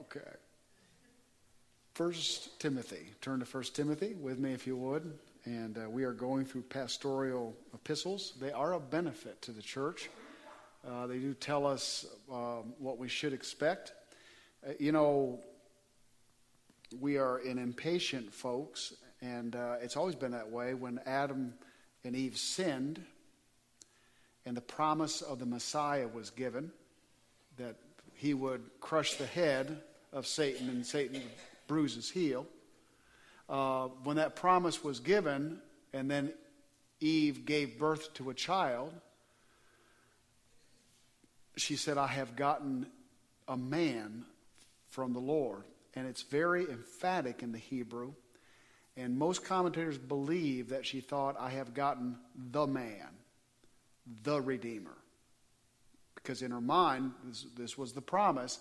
Okay. First Timothy. Turn to First Timothy with me if you would. And uh, we are going through pastoral epistles. They are a benefit to the church. Uh, they do tell us um, what we should expect. Uh, you know, we are an impatient folks, and uh, it's always been that way. When Adam and Eve sinned, and the promise of the Messiah was given, that he would crush the head of Satan and Satan would bruise his heel uh, when that promise was given, and then Eve gave birth to a child, she said, I have gotten a man from the Lord. And it's very emphatic in the Hebrew. And most commentators believe that she thought, I have gotten the man, the Redeemer. Because in her mind, this, this was the promise.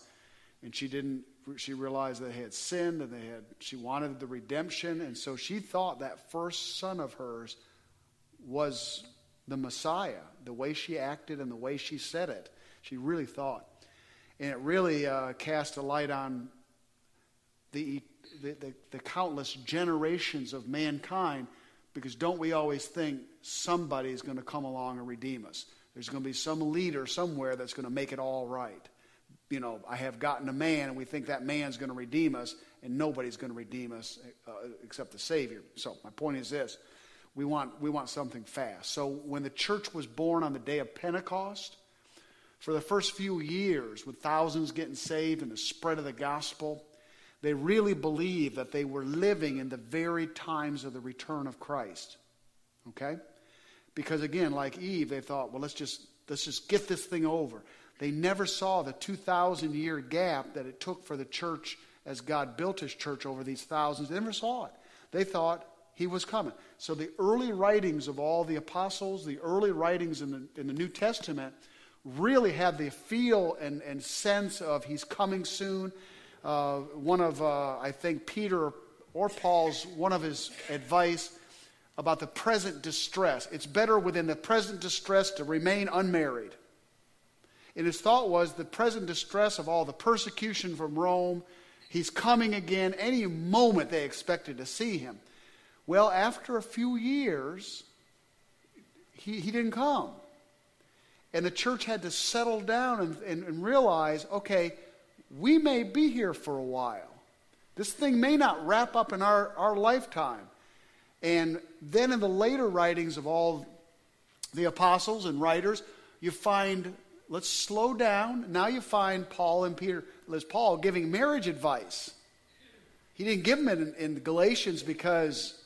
And she didn't she realized they had sinned and they had she wanted the redemption and so she thought that first son of hers was the messiah the way she acted and the way she said it she really thought and it really uh, cast a light on the, the, the, the countless generations of mankind because don't we always think somebody is going to come along and redeem us there's going to be some leader somewhere that's going to make it all right you know, I have gotten a man, and we think that man's going to redeem us, and nobody's going to redeem us uh, except the Savior. So my point is this: we want we want something fast. So when the church was born on the day of Pentecost, for the first few years, with thousands getting saved and the spread of the gospel, they really believed that they were living in the very times of the return of Christ. Okay? Because again, like Eve, they thought, well, let's just let's just get this thing over. They never saw the 2,000 year gap that it took for the church as God built his church over these thousands. They never saw it. They thought he was coming. So the early writings of all the apostles, the early writings in the, in the New Testament, really had the feel and, and sense of he's coming soon. Uh, one of, uh, I think, Peter or Paul's, one of his advice about the present distress. It's better within the present distress to remain unmarried and his thought was the present distress of all the persecution from Rome. He's coming again. Any moment they expected to see him. Well, after a few years, he, he didn't come. And the church had to settle down and, and, and realize okay, we may be here for a while. This thing may not wrap up in our, our lifetime. And then in the later writings of all the apostles and writers, you find let's slow down. Now you find Paul and Peter, as Paul giving marriage advice. He didn't give them it in, in Galatians because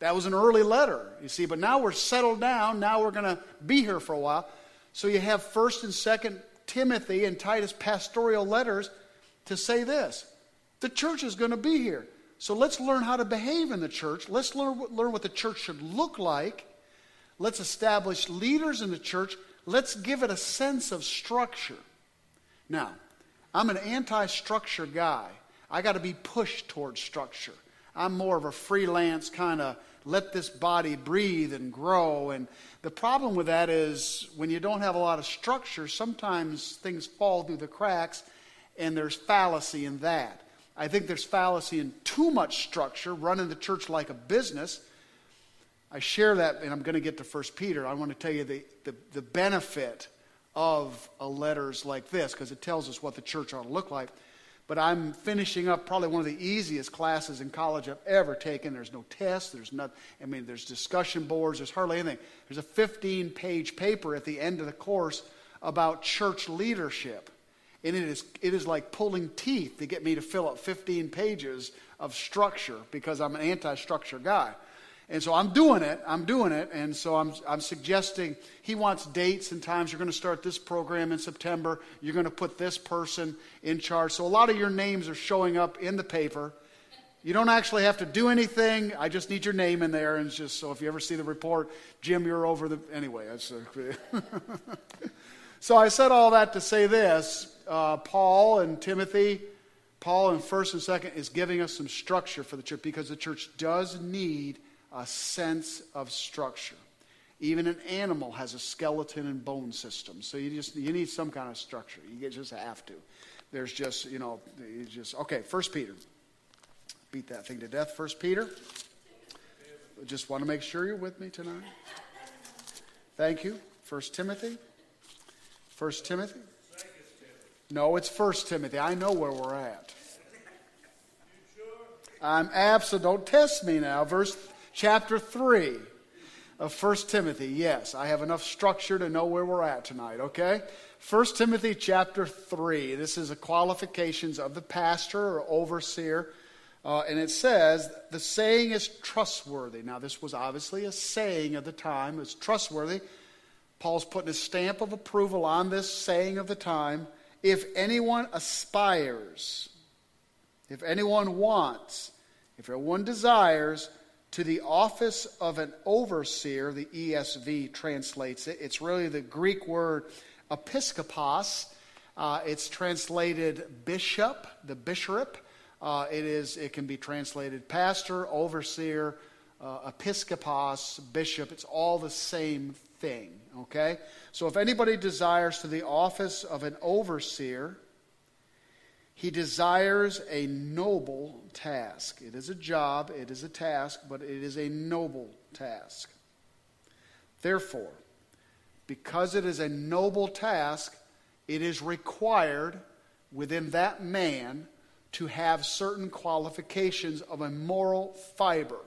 that was an early letter, you see. But now we're settled down. Now we're going to be here for a while. So you have First and Second Timothy and Titus pastoral letters to say this: the church is going to be here. So let's learn how to behave in the church. Let's learn, learn what the church should look like. Let's establish leaders in the church let's give it a sense of structure. Now, I'm an anti structure guy. I got to be pushed towards structure. I'm more of a freelance kind of let this body breathe and grow. And the problem with that is when you don't have a lot of structure, sometimes things fall through the cracks, and there's fallacy in that. I think there's fallacy in too much structure, running the church like a business, I share that, and I'm going to get to 1 Peter. I want to tell you the, the, the benefit of a letters like this because it tells us what the church ought to look like. But I'm finishing up probably one of the easiest classes in college I've ever taken. There's no tests. There's not. I mean, there's discussion boards. There's hardly anything. There's a 15-page paper at the end of the course about church leadership, and it is it is like pulling teeth to get me to fill up 15 pages of structure because I'm an anti-structure guy. And so I'm doing it. I'm doing it. And so I'm, I'm suggesting he wants dates and times. You're going to start this program in September. You're going to put this person in charge. So a lot of your names are showing up in the paper. You don't actually have to do anything. I just need your name in there. And just so if you ever see the report, Jim, you're over the. Anyway, that's. So I said all that to say this uh, Paul and Timothy. Paul in 1st and 2nd is giving us some structure for the church because the church does need a sense of structure. Even an animal has a skeleton and bone system. So you just you need some kind of structure. You just have to. There's just, you know, you just okay, first Peter. Beat that thing to death. First Peter. Just want to make sure you're with me tonight. Thank you. First Timothy. First Timothy. No, it's First Timothy. I know where we're at. I'm absent. Don't test me now. Verse chapter three of First Timothy. Yes, I have enough structure to know where we're at tonight. Okay. First Timothy chapter three. This is the qualifications of the pastor or overseer. Uh, and it says, the saying is trustworthy. Now, this was obviously a saying of the time. It's trustworthy. Paul's putting a stamp of approval on this saying of the time. If anyone aspires, if anyone wants, if anyone desires to the office of an overseer, the ESV translates it. It's really the Greek word episkopos. Uh, it's translated bishop, the bishop. Uh, it is. It can be translated pastor, overseer, uh, episkopos, bishop. It's all the same thing. Okay. So if anybody desires to the office of an overseer, he desires a noble task. It is a job, it is a task, but it is a noble task. Therefore, because it is a noble task, it is required within that man to have certain qualifications of a moral fiber.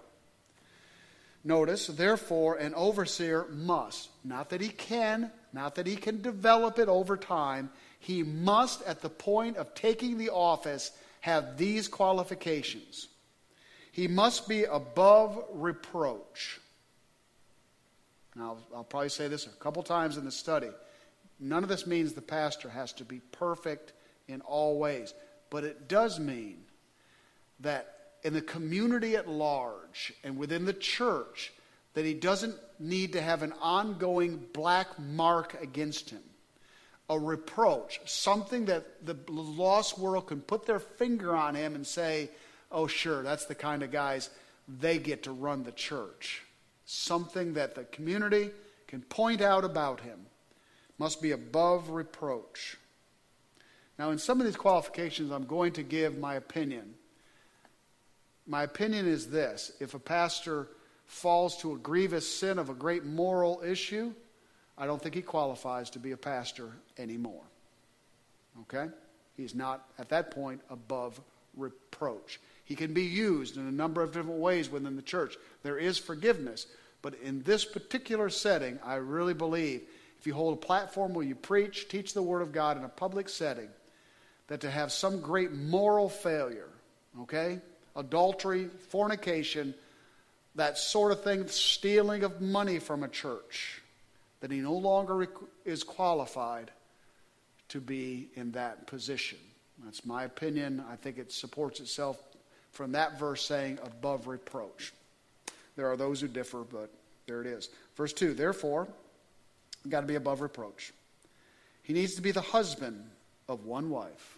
Notice, therefore, an overseer must, not that he can, not that he can develop it over time, he must, at the point of taking the office, have these qualifications. He must be above reproach. Now, I'll probably say this a couple times in the study. None of this means the pastor has to be perfect in all ways, but it does mean that in the community at large and within the church, that he doesn't need to have an ongoing black mark against him a reproach, something that the lost world can put their finger on him and say, oh, sure, that's the kind of guys they get to run the church. Something that the community can point out about him must be above reproach. Now, in some of these qualifications, I'm going to give my opinion. My opinion is this if a pastor falls to a grievous sin of a great moral issue, I don't think he qualifies to be a pastor anymore. Okay? He's not, at that point, above reproach. He can be used in a number of different ways within the church. There is forgiveness. But in this particular setting, I really believe if you hold a platform where you preach, teach the Word of God in a public setting, that to have some great moral failure, okay? Adultery, fornication, that sort of thing, stealing of money from a church, that he no longer is qualified to be in that position. That's my opinion. I think it supports itself from that verse saying above reproach. There are those who differ, but there it is. Verse 2 Therefore, got to be above reproach. He needs to be the husband of one wife.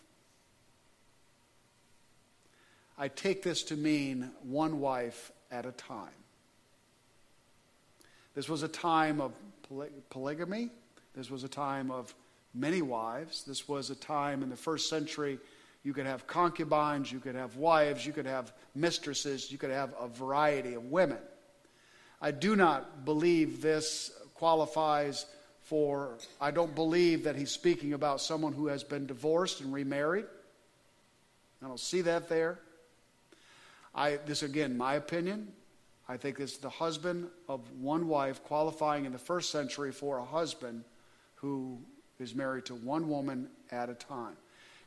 I take this to mean one wife at a time. This was a time of polygamy. This was a time of many wives. This was a time in the first century you could have concubines, you could have wives, you could have mistresses, you could have a variety of women. I do not believe this qualifies for, I don't believe that he's speaking about someone who has been divorced and remarried. I don't see that there. I, this again, my opinion. I think it's the husband of one wife qualifying in the first century for a husband who is married to one woman at a time.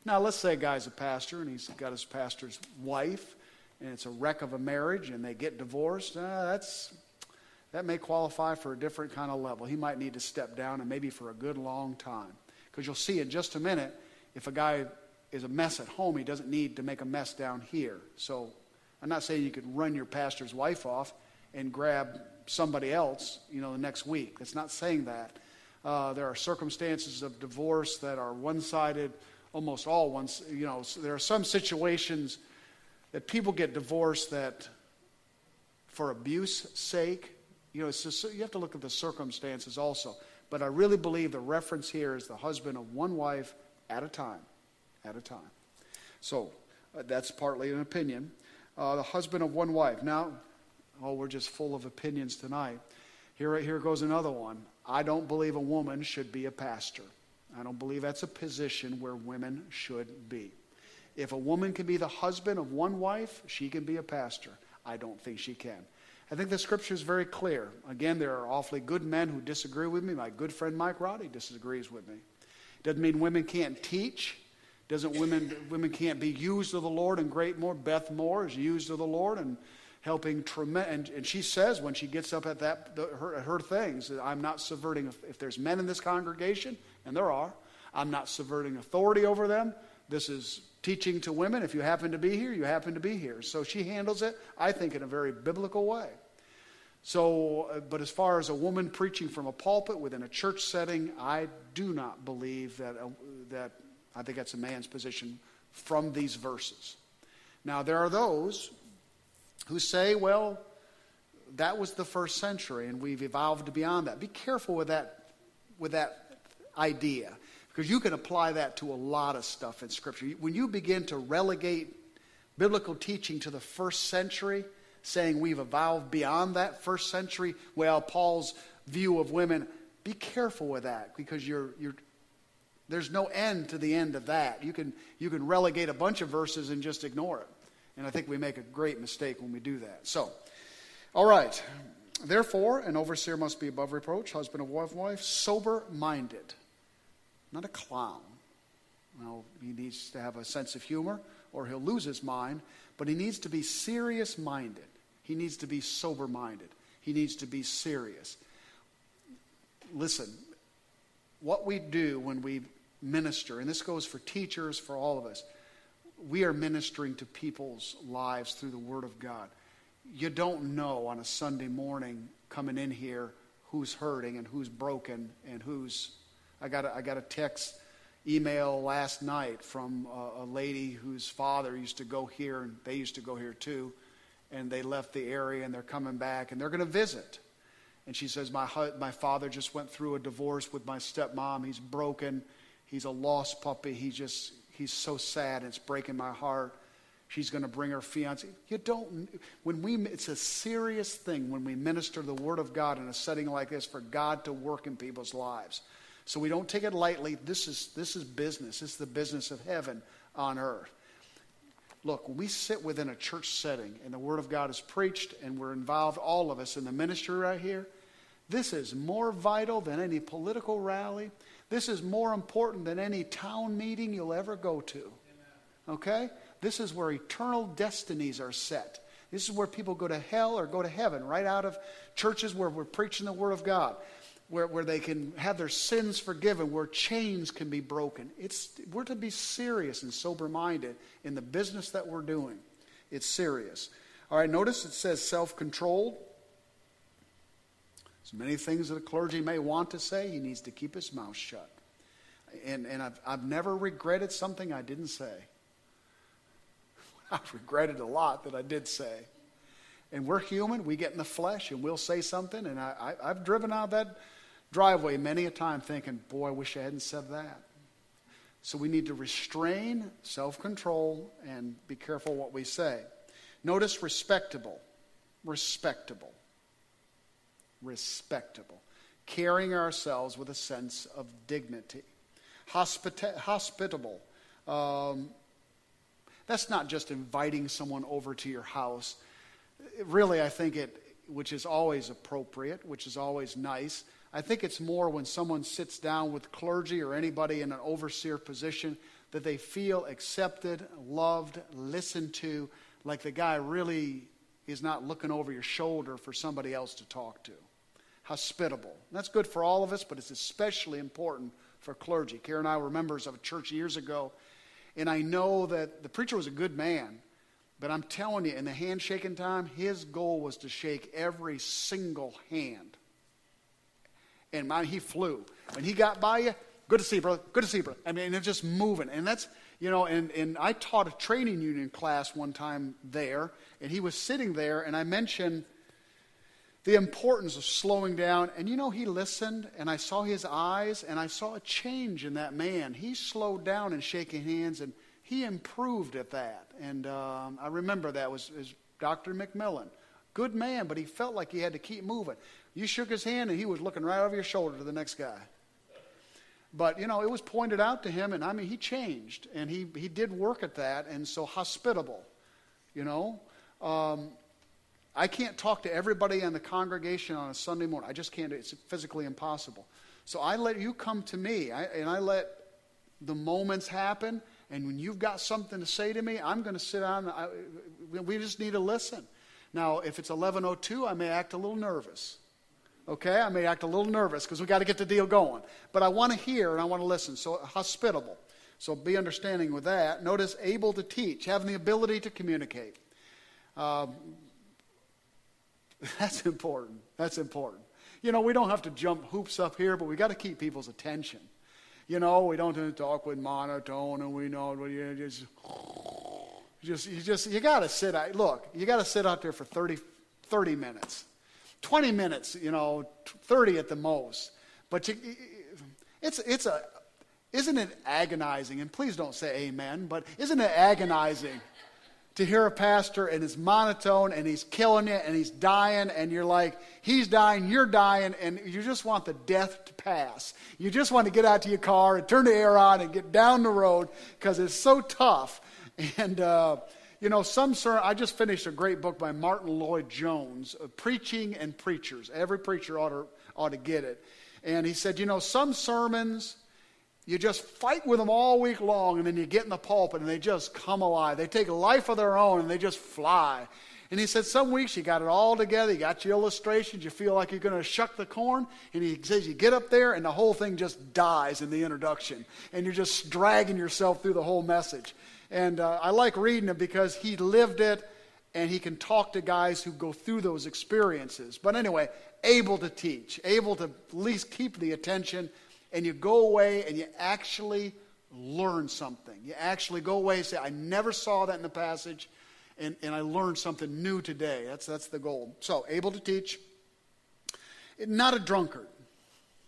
Now, let's say a guy's a pastor and he's got his pastor's wife, and it's a wreck of a marriage, and they get divorced. Uh, that's that may qualify for a different kind of level. He might need to step down, and maybe for a good long time, because you'll see in just a minute if a guy is a mess at home, he doesn't need to make a mess down here. So I'm not saying you could run your pastor's wife off and grab somebody else, you know, the next week. That's not saying that. Uh, there are circumstances of divorce that are one-sided, almost all ones. You know, there are some situations that people get divorced that, for abuse sake, You know, just, you have to look at the circumstances also. But I really believe the reference here is the husband of one wife at a time. At a time. So uh, that's partly an opinion. Uh, the husband of one wife. Now, oh, we're just full of opinions tonight. Here, here goes another one. I don't believe a woman should be a pastor. I don't believe that's a position where women should be. If a woman can be the husband of one wife, she can be a pastor. I don't think she can. I think the scripture is very clear. Again, there are awfully good men who disagree with me. My good friend Mike Roddy disagrees with me. Doesn't mean women can't teach. Doesn't women women can't be used of the Lord and great more. Beth Moore is used of the Lord and helping tremendous. And, and, she says when she gets up at that the, her, her things, I'm not subverting. If, if there's men in this congregation, and there are, I'm not subverting authority over them. This is teaching to women. If you happen to be here, you happen to be here. So she handles it, I think, in a very biblical way. So, uh, but as far as a woman preaching from a pulpit within a church setting, I do not believe that, uh, that I think that's a man's position from these verses. Now, there are those who say, well, that was the first century and we've evolved beyond that. Be careful with that, with that idea. Because you can apply that to a lot of stuff in Scripture. When you begin to relegate biblical teaching to the first century, saying we've evolved beyond that first century, well, Paul's view of women, be careful with that because you're, you're, there's no end to the end of that. You can, you can relegate a bunch of verses and just ignore it. And I think we make a great mistake when we do that. So, all right. Therefore, an overseer must be above reproach, husband of wife, wife, sober minded not a clown. Well, he needs to have a sense of humor or he'll lose his mind, but he needs to be serious minded. He needs to be sober minded. He needs to be serious. Listen, what we do when we minister, and this goes for teachers, for all of us, we are ministering to people's lives through the Word of God. You don't know on a Sunday morning coming in here who's hurting and who's broken and who's I got a, I got a text email last night from a, a lady whose father used to go here, and they used to go here too, and they left the area and they're coming back and they're going to visit. And she says, my, my father just went through a divorce with my stepmom. He's broken. He's a lost puppy. He just, he's so sad. It's breaking my heart. She's going to bring her fiance. You don't, when we, it's a serious thing when we minister the Word of God in a setting like this for God to work in people's lives. So we don't take it lightly. This is, this is business. This is the business of heaven on earth. Look, when we sit within a church setting and the Word of God is preached and we're involved, all of us, in the ministry right here, this is more vital than any political rally. This is more important than any town meeting you'll ever go to. Okay? This is where eternal destinies are set. This is where people go to hell or go to heaven, right out of churches where we're preaching the Word of God where, where they can have their sins forgiven, where chains can be broken. It's, we're to be serious and sober minded in the business that we're doing. It's serious. All right, notice it says self controlled. There's many things that a clergy may want to say. He needs to keep his mouth shut. And, and I've, I've never regretted something I didn't say. I've regretted a lot that I did say. And we're human. We get in the flesh and we'll say something. And I, I, I've driven out that driveway many a time thinking, boy, I wish I hadn't said that. So we need to restrain, self control, and be careful what we say. Notice respectable. Respectable. Respectable. Carrying ourselves with a sense of dignity. Hospita- hospitable. Um, that's not just inviting someone over to your house. Really, I think it, which is always appropriate, which is always nice, I think it's more when someone sits down with clergy or anybody in an overseer position that they feel accepted, loved, listened to, like the guy really is not looking over your shoulder for somebody else to talk to. Hospitable. That's good for all of us, but it's especially important for clergy. Karen and I were members of a church years ago, and I know that the preacher was a good man, but I'm telling you, in the handshaking time, his goal was to shake every single hand and man, he flew. When he got by you, good to see you, brother. Good to see you, brother. I mean, they're just moving. And that's, you know, and, and I taught a training union class one time there, and he was sitting there, and I mentioned the importance of slowing down. And you know, he listened, and I saw his eyes, and I saw a change in that man. He slowed down and shaking hands, and he improved at that. And um, I remember that was, was Dr. McMillan. Good man, but he felt like he had to keep moving. You shook his hand, and he was looking right over your shoulder to the next guy. But, you know, it was pointed out to him, and I mean, he changed, and he, he did work at that, and so hospitable, you know. Um, I can't talk to everybody in the congregation on a Sunday morning. I just can't. It's physically impossible. So I let you come to me, I, and I let the moments happen. And when you've got something to say to me, I'm going to sit down. I, we just need to listen. Now, if it's 11:02, I may act a little nervous. Okay, I may act a little nervous because we got to get the deal going. But I want to hear and I want to listen. So hospitable. So be understanding with that. Notice able to teach, having the ability to communicate. Uh, That's important. That's important. You know, we don't have to jump hoops up here, but we got to keep people's attention. You know, we don't talk with monotone, and we know you just, just, you just, you got to sit. out. Look, you got to sit out there for 30, 30 minutes, 20 minutes. You know, 30 at the most. But it's, it's a, isn't it agonizing? And please don't say amen. But isn't it agonizing? to hear a pastor and it's monotone and he's killing it and he's dying and you're like, he's dying, you're dying, and you just want the death to pass. You just want to get out to your car and turn the air on and get down the road because it's so tough. And, uh, you know, some sermon, I just finished a great book by Martyn Lloyd-Jones, uh, Preaching and Preachers. Every preacher ought to, ought to get it. And he said, you know, some sermons you just fight with them all week long, and then you get in the pulpit and they just come alive. They take life of their own and they just fly. And he said, Some weeks you got it all together, you got your illustrations, you feel like you're going to shuck the corn. And he says, You get up there and the whole thing just dies in the introduction. And you're just dragging yourself through the whole message. And uh, I like reading it because he lived it and he can talk to guys who go through those experiences. But anyway, able to teach, able to at least keep the attention and you go away and you actually learn something. You actually go away and say, I never saw that in the passage, and, and I learned something new today. That's, that's the goal. So, able to teach. Not a drunkard.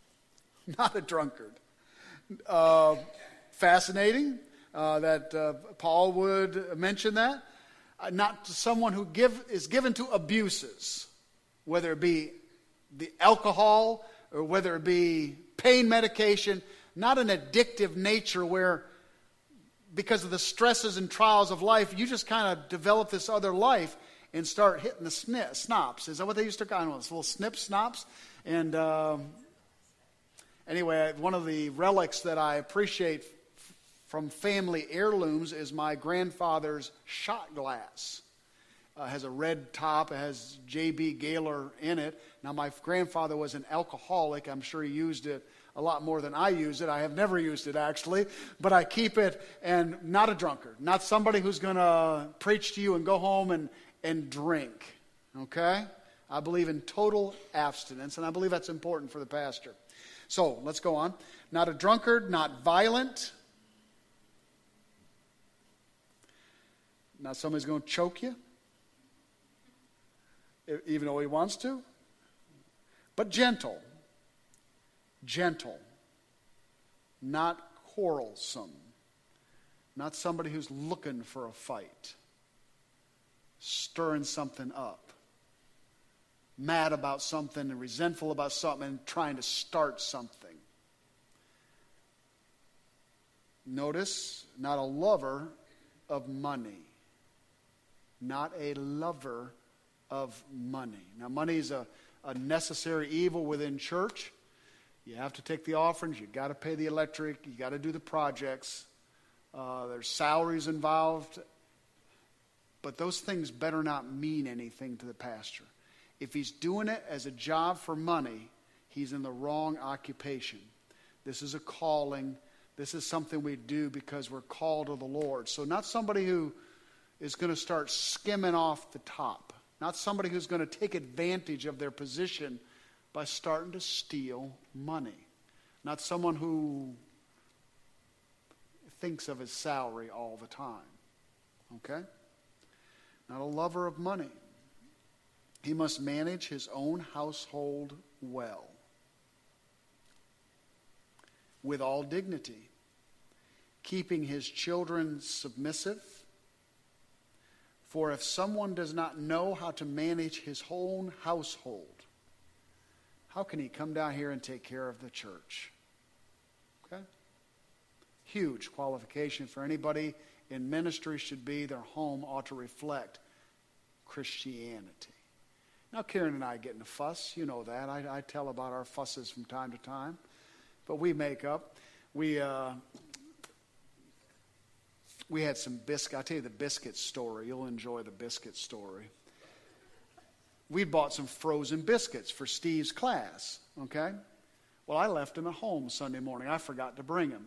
Not a drunkard. Uh, fascinating uh, that uh, Paul would mention that. Uh, not someone who give, is given to abuses, whether it be the alcohol or whether it be pain medication, not an addictive nature where because of the stresses and trials of life, you just kind of develop this other life and start hitting the snip, snops. Is that what they used to call them? Little snip snops. And um, anyway, one of the relics that I appreciate from family heirlooms is my grandfather's shot glass. Uh, has a red top. It has J.B. Gaylor in it. Now, my grandfather was an alcoholic. I'm sure he used it a lot more than I use it. I have never used it actually, but I keep it and not a drunkard, not somebody who's going to preach to you and go home and, and drink. Okay? I believe in total abstinence, and I believe that's important for the pastor. So let's go on. Not a drunkard, not violent. Not somebody's going to choke you, even though he wants to but gentle. Gentle. Not quarrelsome. Not somebody who's looking for a fight, stirring something up, mad about something and resentful about something and trying to start something. Notice, not a lover of money. Not a lover of money. Now, money is a a necessary evil within church. You have to take the offerings. You've got to pay the electric. You've got to do the projects. Uh, there's salaries involved. But those things better not mean anything to the pastor. If he's doing it as a job for money, he's in the wrong occupation. This is a calling. This is something we do because we're called of the Lord. So, not somebody who is going to start skimming off the top not somebody who's going to take advantage of their position by starting to steal money, not someone who thinks of his salary all the time. Okay? Not a lover of money. He must manage his own household well, with all dignity, keeping his children submissive. For if someone does not know how to manage his own household, how can he come down here and take care of the church? Okay? Huge qualification for anybody in ministry should be their home ought to reflect Christianity. Now, Karen and I get in a fuss. You know that. I, I tell about our fusses from time to time. But we make up. We, uh, we had some biscuit. I'll tell you the biscuit story. You'll enjoy the biscuit story. We bought some frozen biscuits for Steve's class, okay? Well, I left them at home Sunday morning. I forgot to bring them.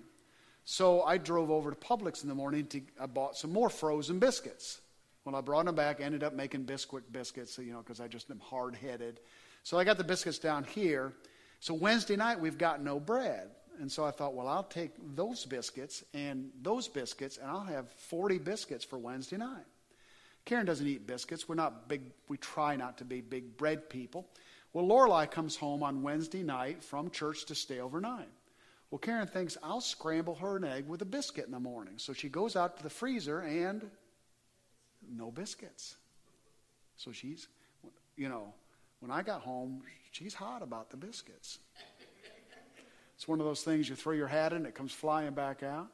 So I drove over to Publix in the morning to I bought some more frozen biscuits. When I brought them back, I ended up making Bisquick biscuits, you know, because I just am hard headed. So I got the biscuits down here. So Wednesday night, we've got no bread. And so I thought, well, I'll take those biscuits and those biscuits, and I'll have 40 biscuits for Wednesday night. Karen doesn't eat biscuits. We're not big, we try not to be big bread people. Well, Lorelei comes home on Wednesday night from church to stay overnight. Well, Karen thinks I'll scramble her an egg with a biscuit in the morning. So she goes out to the freezer and no biscuits. So she's, you know, when I got home, she's hot about the biscuits. It's one of those things you throw your hat in, it comes flying back out.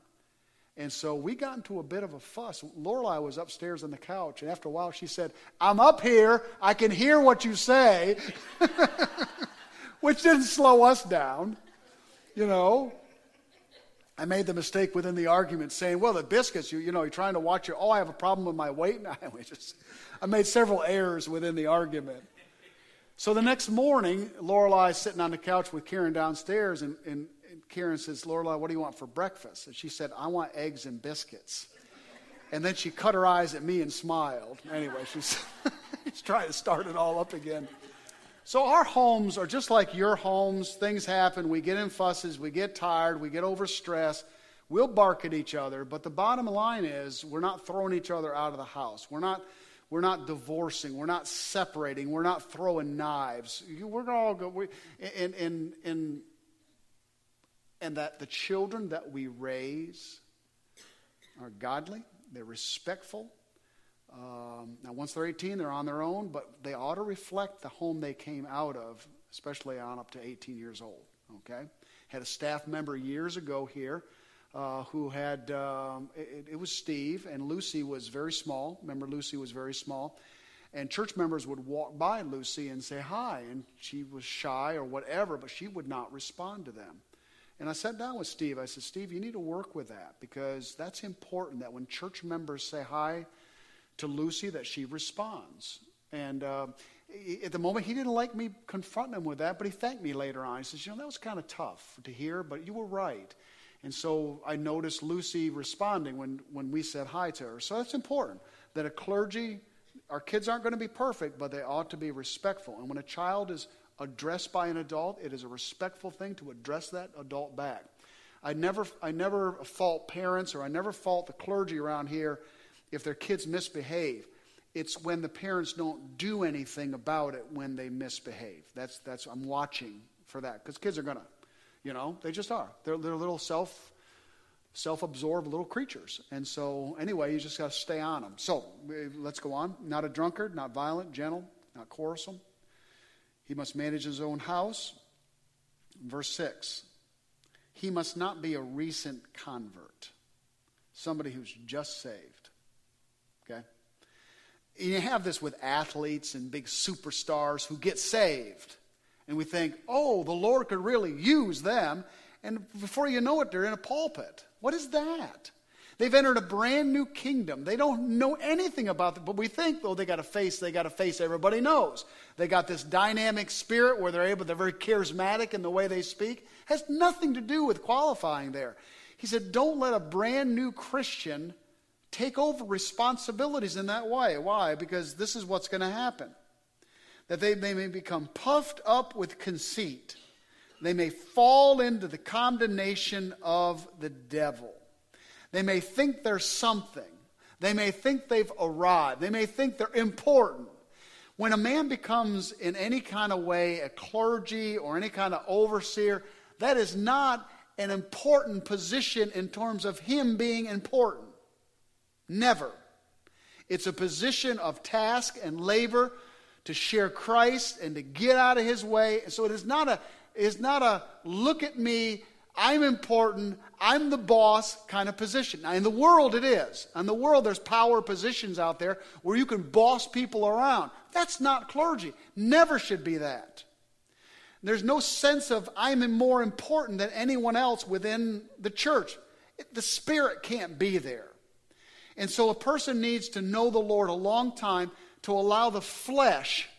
And so we got into a bit of a fuss. Lorelei was upstairs on the couch, and after a while she said, I'm up here. I can hear what you say, which didn't slow us down, you know. I made the mistake within the argument saying, well, the biscuits, you, you know, you're trying to watch your, oh, I have a problem with my weight. And I, just, I made several errors within the argument. So the next morning, Lorelei's sitting on the couch with Karen downstairs, and, and Karen says, Lorelei, what do you want for breakfast? And she said, I want eggs and biscuits. And then she cut her eyes at me and smiled. Anyway, she's, she's trying to start it all up again. So our homes are just like your homes. Things happen. We get in fusses. We get tired. We get overstressed. We'll bark at each other. But the bottom line is we're not throwing each other out of the house. We're not, we're not divorcing. We're not separating. We're not throwing knives. We're all go. We, and, and, and and that the children that we raise are godly, they're respectful. Um, now, once they're 18, they're on their own, but they ought to reflect the home they came out of, especially on up to 18 years old. Okay? Had a staff member years ago here uh, who had, um, it, it was Steve, and Lucy was very small. Remember, Lucy was very small. And church members would walk by Lucy and say hi, and she was shy or whatever, but she would not respond to them. And I sat down with Steve. I said, Steve, you need to work with that because that's important that when church members say hi to Lucy, that she responds. And uh, at the moment, he didn't like me confronting him with that, but he thanked me later on. He says, You know, that was kind of tough to hear, but you were right. And so I noticed Lucy responding when, when we said hi to her. So that's important that a clergy, our kids aren't going to be perfect, but they ought to be respectful. And when a child is addressed by an adult, it is a respectful thing to address that adult back. I never, I never fault parents or I never fault the clergy around here if their kids misbehave. It's when the parents don't do anything about it when they misbehave. That's, that's I'm watching for that because kids are gonna, you know, they just are. They're, they're little self self-absorbed little creatures. And so anyway, you just got to stay on them. So let's go on. Not a drunkard, not violent, gentle, not quarrelsome, he must manage his own house. Verse 6 He must not be a recent convert, somebody who's just saved. Okay? You have this with athletes and big superstars who get saved. And we think, oh, the Lord could really use them. And before you know it, they're in a pulpit. What is that? They've entered a brand new kingdom. They don't know anything about it, but we think, though, they got a face, they got a face everybody knows. They got this dynamic spirit where they're able, they're very charismatic in the way they speak. Has nothing to do with qualifying there. He said, don't let a brand new Christian take over responsibilities in that way. Why? Because this is what's going to happen. That they, they may become puffed up with conceit. They may fall into the condemnation of the devil. They may think they're something. They may think they've arrived. They may think they're important. When a man becomes in any kind of way a clergy or any kind of overseer, that is not an important position in terms of him being important. Never. It's a position of task and labor to share Christ and to get out of his way. So it is not a, is not a look at me, I'm important, I'm the boss kind of position. Now, in the world, it is. In the world, there's power positions out there where you can boss people around. That's not clergy. Never should be that. There's no sense of I'm more important than anyone else within the church. The spirit can't be there. And so a person needs to know the Lord a long time to allow the flesh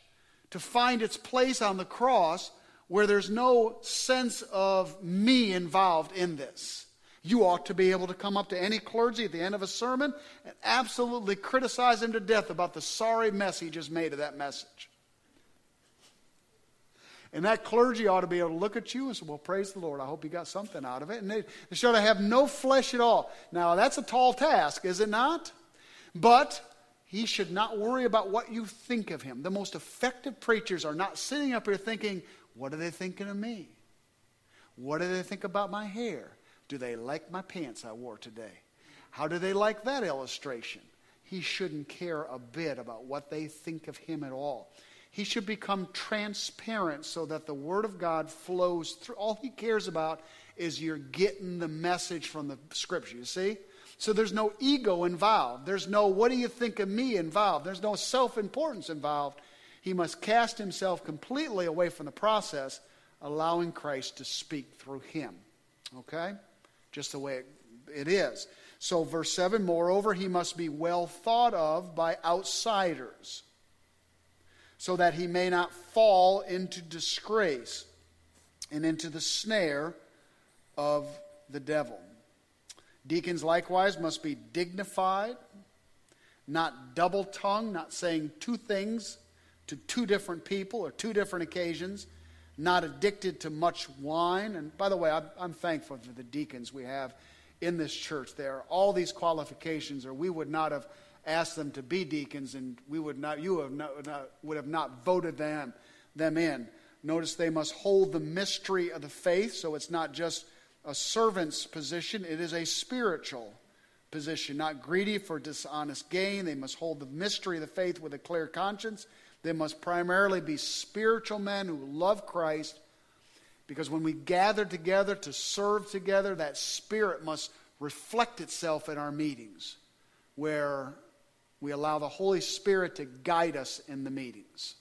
to find its place on the cross where there's no sense of me involved in this. You ought to be able to come up to any clergy at the end of a sermon and absolutely criticize him to death about the sorry mess he just made of that message. And that clergy ought to be able to look at you and say, Well, praise the Lord. I hope you got something out of it. And they, they should have no flesh at all. Now, that's a tall task, is it not? But he should not worry about what you think of him. The most effective preachers are not sitting up here thinking, What are they thinking of me? What do they think about my hair? Do they like my pants I wore today? How do they like that illustration? He shouldn't care a bit about what they think of him at all. He should become transparent so that the Word of God flows through. All he cares about is you're getting the message from the Scripture, you see? So there's no ego involved. There's no, what do you think of me involved. There's no self importance involved. He must cast himself completely away from the process, allowing Christ to speak through him. Okay? Just the way it, is. So, verse 7 Moreover, he must be well thought of by outsiders so that he may not fall into disgrace and into the snare of the devil. Deacons likewise must be dignified, not double tongued, not saying two things to two different people or two different occasions, not addicted to much wine. And by the way, I'm, thankful for the deacons we have in this church. There are all these qualifications, or we would not have asked them to be deacons, and we would not, you have not, would have not voted them, them in. Notice they must hold the mystery of the faith, so it's not just a servant's position, it is a spiritual position, not greedy for dishonest gain. They must hold the mystery of the faith with a clear conscience. They must primarily be spiritual men who love Christ, because when we gather together to serve together, that spirit must reflect itself in our meetings, where we allow the Holy Spirit to guide us in the meetings.